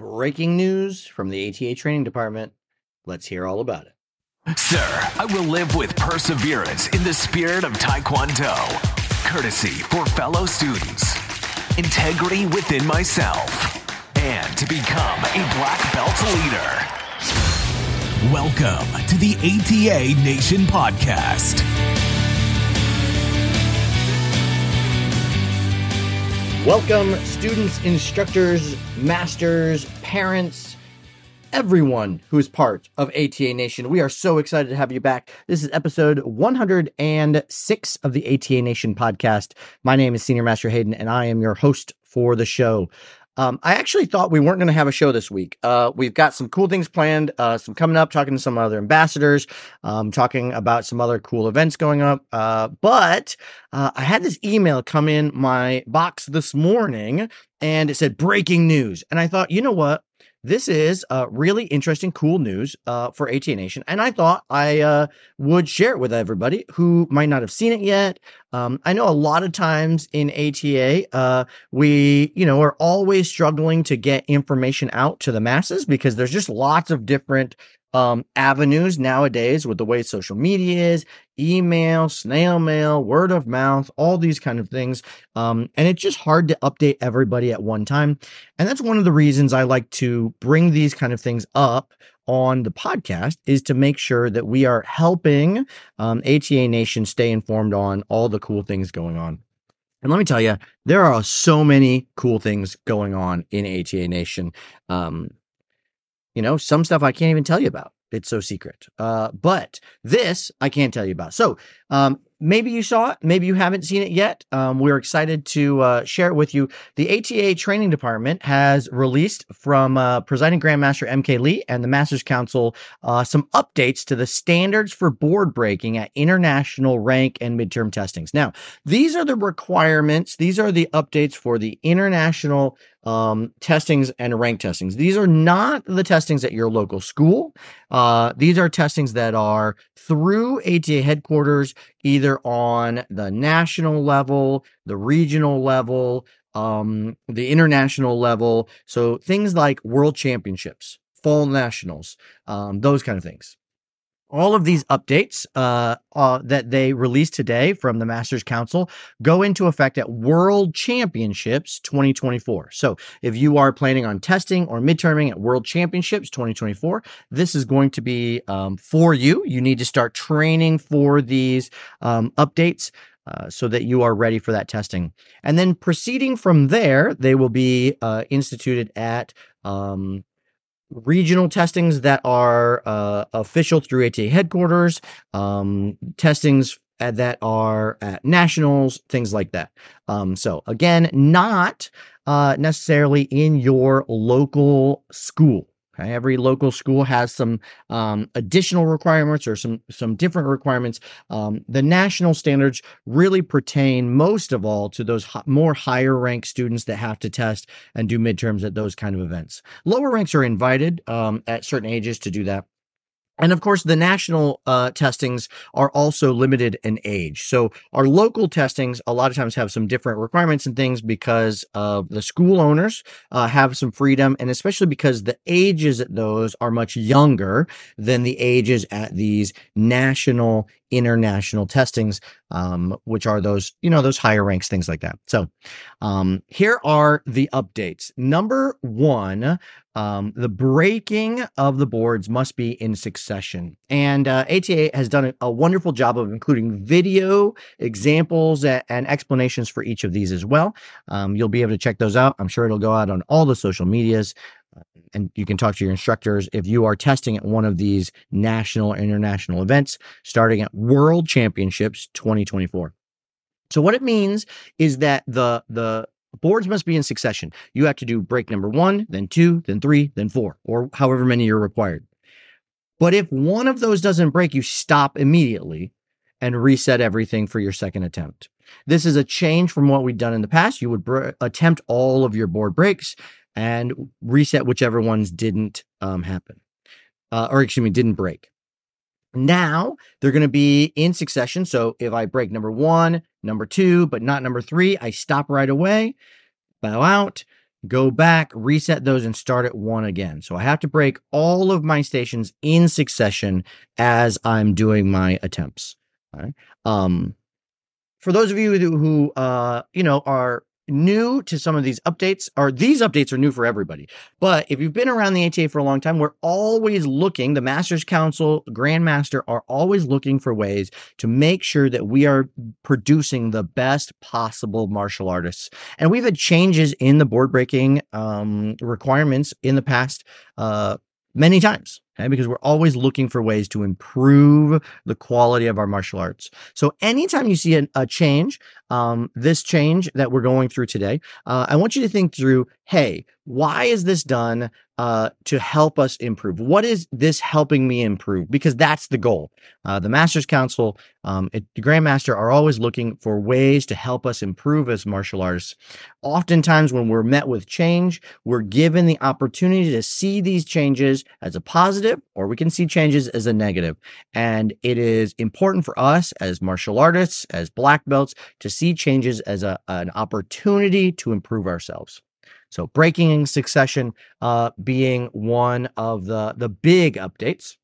breaking news from the ATA training department. Let's hear all about it. Sir, I will live with perseverance in the spirit of Taekwondo, courtesy for fellow students, integrity within myself, and to become a black belt leader. Welcome to the ATA Nation Podcast. Welcome, students, instructors, masters, parents, everyone who is part of ATA Nation. We are so excited to have you back. This is episode 106 of the ATA Nation podcast. My name is Senior Master Hayden, and I am your host for the show. Um, I actually thought we weren't going to have a show this week. Uh, we've got some cool things planned, uh, some coming up, talking to some other ambassadors, um, talking about some other cool events going up. Uh, but uh, I had this email come in my box this morning and it said breaking news. And I thought, you know what? This is uh, really interesting, cool news uh, for ATA Nation. And I thought I uh, would share it with everybody who might not have seen it yet. Um, I know a lot of times in ATA, uh, we, you know, are always struggling to get information out to the masses because there's just lots of different um, avenues nowadays with the way social media is, email, snail mail, word of mouth, all these kind of things. Um, and it's just hard to update everybody at one time. And that's one of the reasons I like to bring these kind of things up on the podcast is to make sure that we are helping um, ATA Nation stay informed on all the cool things going on. And let me tell you, there are so many cool things going on in ATA Nation. Um, you know, some stuff I can't even tell you about. It's so secret. Uh, but this I can't tell you about. So um, maybe you saw it, maybe you haven't seen it yet. Um, we're excited to uh, share it with you. The ATA training department has released from uh, presiding Grandmaster MK Lee and the Masters Council uh, some updates to the standards for board breaking at international rank and midterm testings. Now, these are the requirements. These are the updates for the international um, testings and rank testings. These are not the testings at your local school. Uh, these are testings that are through ATA headquarters, either on the national level, the regional level, um, the international level. So things like world championships, fall nationals, um, those kind of things all of these updates uh, uh, that they released today from the Masters Council go into effect at World Championships 2024. So, if you are planning on testing or midterming at World Championships 2024, this is going to be um, for you. You need to start training for these um, updates. Uh, so that you are ready for that testing. And then proceeding from there, they will be uh, instituted at um, regional testings that are uh, official through ATA headquarters, um, testings that are at nationals, things like that. Um, so again, not uh, necessarily in your local school. Okay, every local school has some um, additional requirements or some some different requirements. Um, the national standards really pertain most of all to those h- more higher ranked students that have to test and do midterms at those kind of events. Lower ranks are invited um, at certain ages to do that. And of course, the national uh, testings are also limited in age. So our local testings a lot of times have some different requirements and things because of the school owners uh, have some freedom, and especially because the ages at those are much younger than the ages at these national international testings, um, which are those, you know, those higher ranks, things like that. So um, here are the updates. Number one, um, the breaking of the boards must be in succession. And uh, ATA has done a, wonderful job of including video examples and, and explanations for each of these as well. Um, you'll be able to check those out. I'm sure it'll go out on all the social medias and you can talk to your instructors if you are testing at one of these national or international events starting at World Championships 2024. So what it means is that the the boards must be in succession. You have to do break number 1, then 2, then 3, then 4 or however many you're required. But if one of those doesn't break, you stop immediately and reset everything for your second attempt. This is a change from what we've done in the past. You would br- attempt all of your board breaks and reset whichever ones didn't um, happen, uh, or excuse me, didn't break. Now they're going to be in succession. So if I break number one, number two, but not number three, I stop right away, bow out, go back, reset those, and start at one again. So I have to break all of my stations in succession as I'm doing my attempts. Um, for those of you who, who uh, you know, are new to some of these updates or these updates are new for everybody but if you've been around the ata for a long time we're always looking the masters council grandmaster are always looking for ways to make sure that we are producing the best possible martial artists and we've had changes in the board breaking um, requirements in the past uh, many times okay? because we're always looking for ways to improve the quality of our martial arts. So anytime you see a, a change, um, this change that we're going through today, uh, I want you to think through, hey, why is this done uh, to help us improve? What is this helping me improve? Because that's the goal. Uh, the Masters Council, um, it, the Grandmaster are always looking for ways to help us improve as martial artists. Oftentimes, when we're met with change, we're given the opportunity to see these changes as a positive, or we can see changes as a negative. And it is important for us as martial artists, as black belts, to see changes as a, an opportunity to improve ourselves. So breaking succession uh, being one of the, the big updates.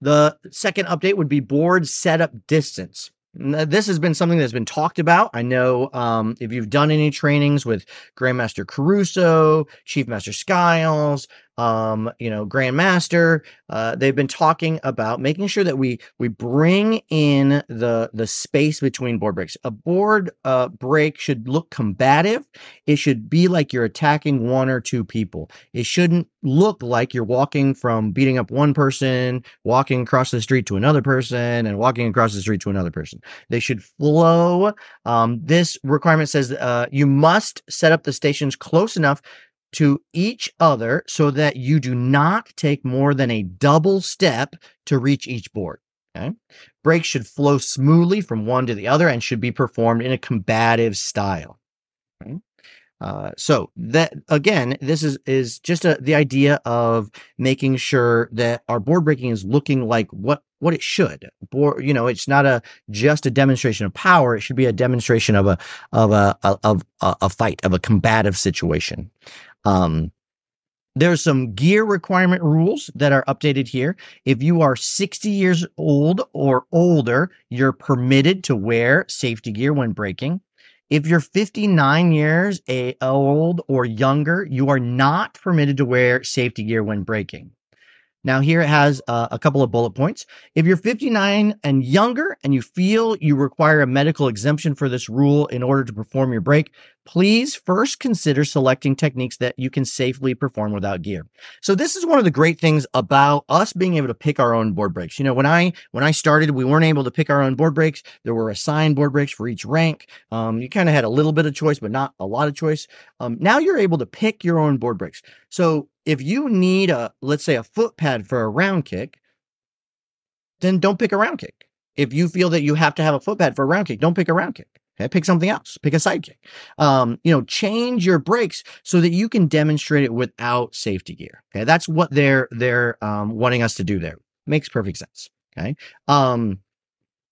The second update would be board setup distance. This has been something that's been talked about. I know um, if you've done any trainings with Grandmaster Caruso, Chief Master Skiles, um, you know, Grandmaster. Uh, they've been talking about making sure that we we bring in the the space between board breaks. A board uh, break should look combative. It should be like you're attacking one or two people. It shouldn't look like you're walking from beating up one person, walking across the street to another person, and walking across the street to another person. They should flow. Um, this requirement says uh, you must set up the stations close enough to each other so that you do not take more than a double step to reach each board. Okay. Breaks should flow smoothly from one to the other and should be performed in a combative style. Okay. Uh, so that again, this is is just a, the idea of making sure that our board breaking is looking like what what it should. Board, you know, it's not a just a demonstration of power. It should be a demonstration of a of a of a, a fight of a combative situation. Um, there's some gear requirement rules that are updated here. If you are 60 years old or older, you're permitted to wear safety gear when breaking. If you're 59 years old or younger, you are not permitted to wear safety gear when breaking. Now, here it has uh, a couple of bullet points. If you're 59 and younger and you feel you require a medical exemption for this rule in order to perform your break, please first consider selecting techniques that you can safely perform without gear. So this is one of the great things about us being able to pick our own board breaks. You know, when I when I started, we weren't able to pick our own board breaks. There were assigned board breaks for each rank. Um, you kind of had a little bit of choice, but not a lot of choice. Um, now you're able to pick your own board breaks. So if you need a, let's say, a foot pad for a round kick, then don't pick a round kick. If you feel that you have to have a foot pad for a round kick, don't pick a round kick. Okay, pick something else. Pick a side kick. Um, you know, change your breaks so that you can demonstrate it without safety gear. Okay, that's what they're they're um, wanting us to do there. Makes perfect sense. Okay. Um,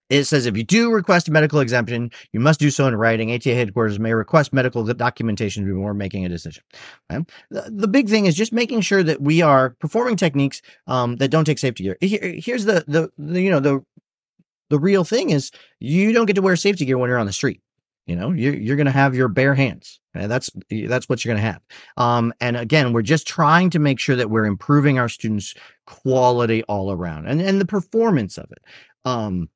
it says if you do request a medical exemption, you must do so in writing. ATA headquarters may request medical documentation before making a decision. Okay? The, the, big thing is just making sure that we are performing techniques um, that don't take safety gear. Here, here's the, the, the you know the the real thing is you don't get to wear safety gear when you're on the street. You know, you're, you're going to have your bare hands. Okay? That's that's what you're going to have. Um, and again, we're just trying to make sure that we're improving our students' quality all around and and the performance of it. Um,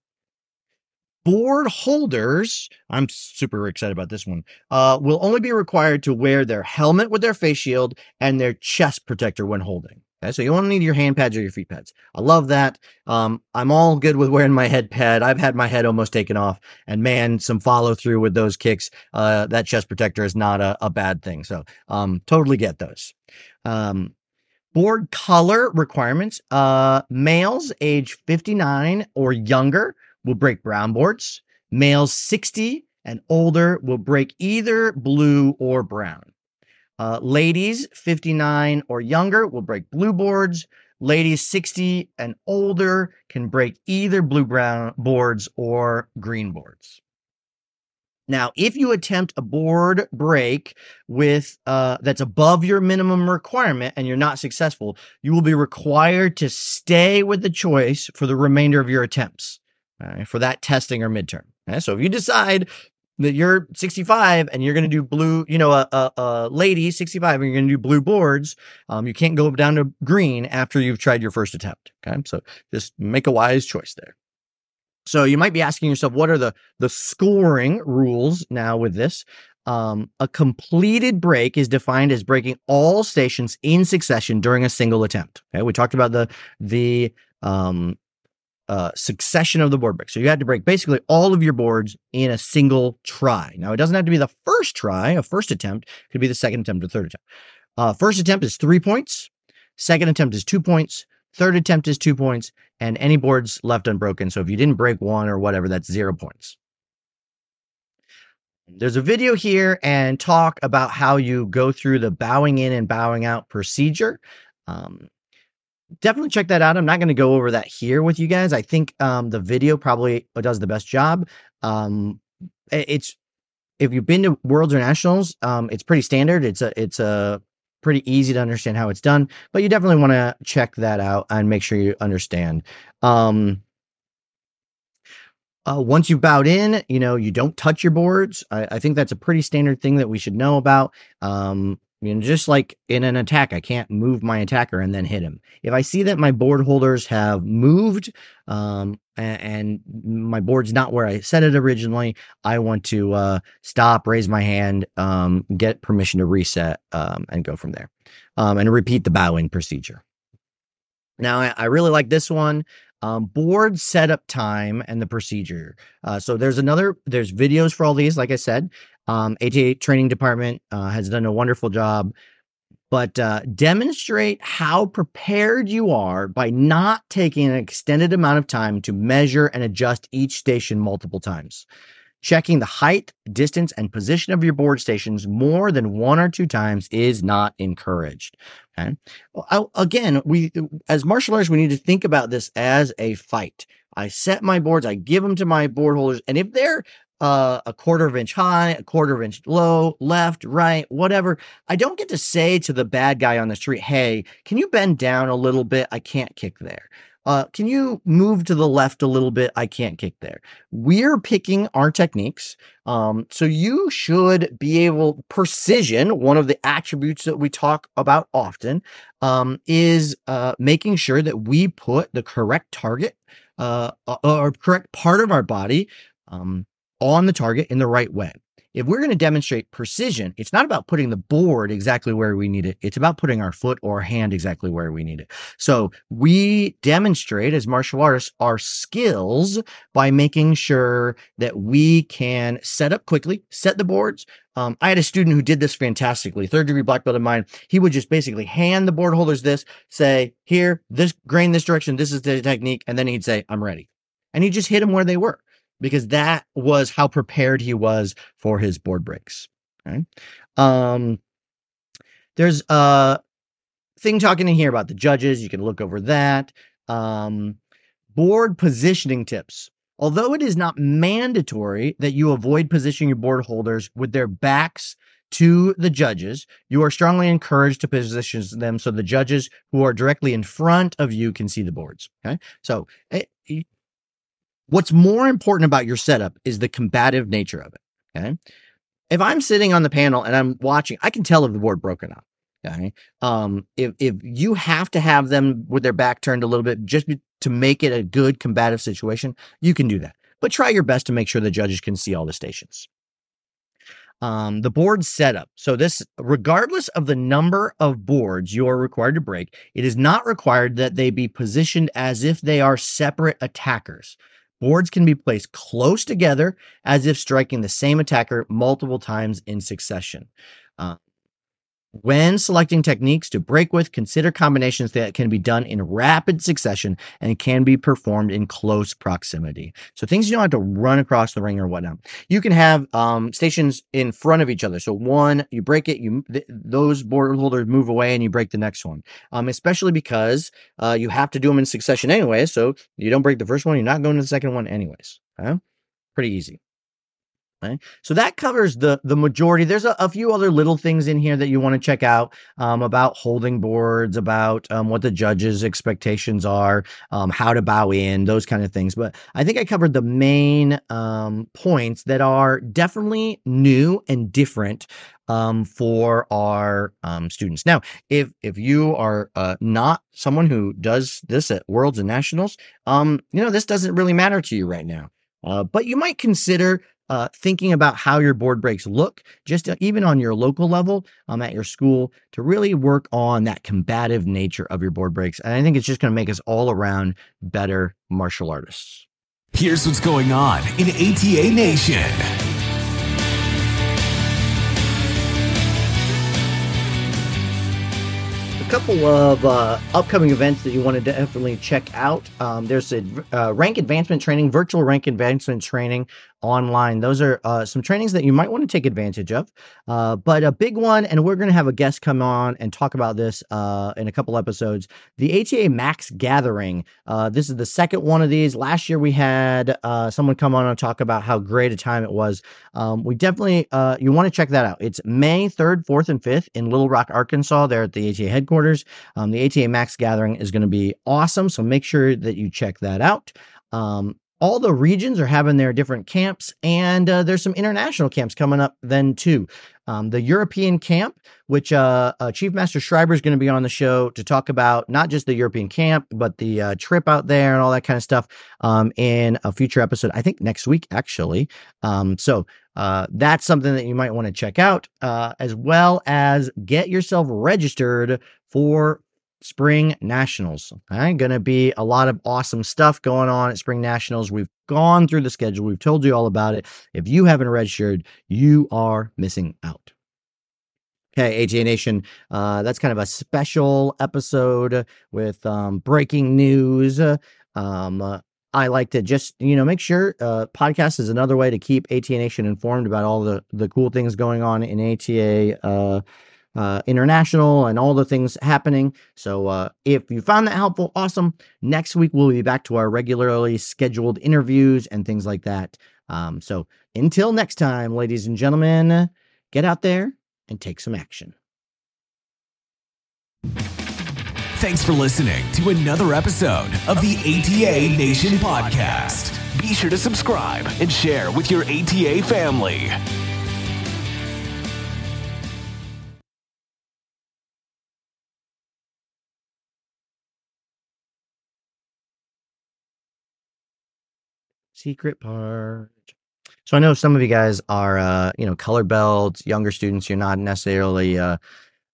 board holders, I'm super excited about this one, uh, will only be required to wear their helmet with their face shield and their chest protector when holding. Okay, so you won't need your hand pads or your feet pads. I love that. Um, I'm all good with wearing my head pad. I've had my head almost taken off, and man, some follow through with those kicks. Uh, that chest protector is not a, a bad thing. So, um, totally get those. Um, board color requirements. Uh, males age 59 or younger will break brown boards. Males 60 and older will break either blue or brown. Uh, ladies 59 or younger will break blue boards. Ladies 60 and older can break either blue brown boards or green boards. Now, if you attempt a board break with uh, that's above your minimum requirement and you're not successful, you will be required to stay with the choice for the remainder of your attempts uh, for that testing or midterm. Okay? So if you decide that you're 65 and you're going to do blue, you know, a, a, a, lady 65 and you're going to do blue boards, um, you can't go down to green after you've tried your first attempt. Okay. So just make a wise choice there. So you might be asking yourself, what are the, the scoring rules now with this? Um, a completed break is defined as breaking all stations in succession during a single attempt. Okay. We talked about the, the, um, uh, succession of the board breaks. So you had to break basically all of your boards in a single try. Now, it doesn't have to be the first try, a first attempt, it could be the second attempt or third attempt. Uh, first attempt is three points, second attempt is two points, third attempt is two points, and any boards left unbroken. So if you didn't break one or whatever, that's zero points. There's a video here and talk about how you go through the bowing in and bowing out procedure. Um, definitely check that out. I'm not going to go over that here with you guys. I think um, the video probably does the best job. Um, it's if you've been to Worlds or Nationals, um, it's pretty standard. It's a it's a pretty easy to understand how it's done, but you definitely want to check that out and make sure you understand. Um, uh, once you've bowed in, you know, you don't touch your boards. I, I, think that's a pretty standard thing that we should know about. Um, you know, just like in an attack, I can't move my attacker and then hit him. If I see that my board holders have moved um, and, and, my board's not where I set it originally, I want to uh, stop, raise my hand, um, get permission to reset, um, and go from there, um, and repeat the bowing procedure. Now, I, I really like this one. Um, board setup time and the procedure. Uh, so there's another, there's videos for all these, like I said. Um, ATA training department uh, has done a wonderful job, but uh, demonstrate how prepared you are by not taking an extended amount of time to measure and adjust each station multiple times. Checking the height, distance, and position of your board stations more than one or two times is not encouraged. Okay. Well, again, we as martial artists, we need to think about this as a fight. I set my boards, I give them to my board holders, and if they're uh, a quarter of inch high, a quarter of inch low, left, right, whatever. I don't get to say to the bad guy on the street, hey, can you bend down a little bit? I can't kick there. Uh, can you move to the left a little bit? I can't kick there. We're picking our techniques. Um, so you should be able, precision, one of the attributes that we talk about often, um, is uh, making sure that we put the correct target uh, or correct part of our body um, on the target in the right way. If we're going to demonstrate precision, it's not about putting the board exactly where we need it. It's about putting our foot or hand exactly where we need it. So we demonstrate as martial artists our skills by making sure that we can set up quickly, set the boards. Um, I had a student who did this fantastically, third degree black belt of mine. He would just basically hand the board holders this, say, here, this grain this direction, this is the technique. And then he'd say, I'm ready. And he just hit them where they were because that was how prepared he was for his board breaks. Okay. Um, there's a thing talking in here about the judges. You can look over that. Um, board positioning tips. Although it is not mandatory that you avoid positioning your board holders with their backs to the judges, you are strongly encouraged to position them so the judges who are directly in front of you can see the boards. Okay. So it, eh, What's more important about your setup is the combative nature of it. Okay. If I'm sitting on the panel and I'm watching, I can tell if the board broken up. Okay. Um, if, if you have to have them with their back turned a little bit just to make it a good combative situation, you can do that. But try your best to make sure the judges can see all the stations. Um, the board setup. So this, regardless of the number of boards you are required to break, it is not required that they be positioned as if they are separate attackers. Boards can be placed close together as if striking the same attacker multiple times in succession. Uh, when selecting techniques to break with, consider combinations that can be done in rapid succession and can be performed in close proximity. So things you don't have to run across the ring or whatnot. You can have um, stations in front of each other. So one, you break it, you th- those board holders move away, and you break the next one. Um, especially because uh, you have to do them in succession anyway. So you don't break the first one, you're not going to the second one anyways. Okay? Pretty easy. Right? So that covers the the majority. There's a, a, few other little things in here that you want to check out um, about holding boards, about um, what the judges' expectations are, um, how to bow in, those kind of things. But I think I covered the main um, points that are definitely new and different um, for our um, students. Now, if if you are uh, not someone who does this at Worlds and Nationals, um, you know this doesn't really matter to you right now. Uh, but you might consider uh, thinking about how your board breaks look, just to, even on your local level um, at your school, to really work on that combative nature of your board breaks. And I think it's just going to make us all around better martial artists. Here's what's going on in ATA Nation. A couple of uh, upcoming events that you want to definitely check out. Um, there's a uh, rank advancement training, virtual rank advancement training online. Those are uh, some trainings that you might want to take advantage of. Uh, but a big one, and we're going to have a guest come on and talk about this uh, in a couple episodes. The ATA Max Gathering. Uh, this is the second one of these. Last year we had uh, someone come on and talk about how great a time it was. Um, we definitely uh, you want to check that out. It's May third, fourth, and fifth in Little Rock, Arkansas. There at the ATA headquarters. Um, the ATA Max Gathering is going to be awesome. So make sure that you check that out. Um, all the regions are having their different camps, and uh, there's some international camps coming up then too. Um, the European camp, which uh, uh, Chief Master Schreiber is going to be on the show to talk about not just the European camp, but the uh, trip out there and all that kind of stuff um, in a future episode. I think next week, actually. Um, so uh, that's something that you might want to check out, uh, as well as get yourself registered for Spring Nationals. Okay, going to be a lot of awesome stuff going on at Spring Nationals. We've gone through the schedule, we've told you all about it. If you haven't registered, you are missing out. Okay, ATA Nation, uh, that's kind of a special episode with um, breaking news. Um, uh, I like to just you know make sure uh, podcast is another way to keep ATA Nation informed about all the the cool things going on in ATA uh, international and all the things happening. So uh, if you found that helpful, awesome. Next week, we'll be back to our regularly scheduled interviews and things like that. Um, so until next time, ladies and gentlemen, get out there and take some action. Thanks for listening to another episode of the ATA Nation podcast. Be sure to subscribe and share with your ATA family. Secret part. So I know some of you guys are, uh, you know, color belts, younger students. You're not necessarily uh,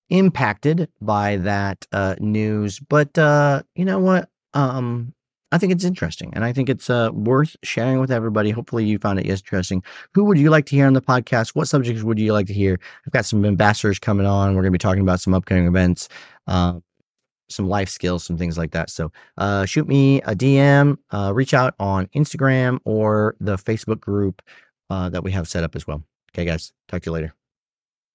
impacted by that uh, news, but uh, you know what? Um, I think it's interesting, and I think it's uh, worth sharing with everybody. Hopefully, you found it interesting. Who would you like to hear on the podcast? What subjects would you like to hear? I've got some ambassadors coming on. We're going to be talking about some upcoming events. Uh, some life skills, some things like that. So uh, shoot me a DM, uh, reach out on Instagram or the Facebook group uh, that we have set up as well. Okay, guys, talk to you later.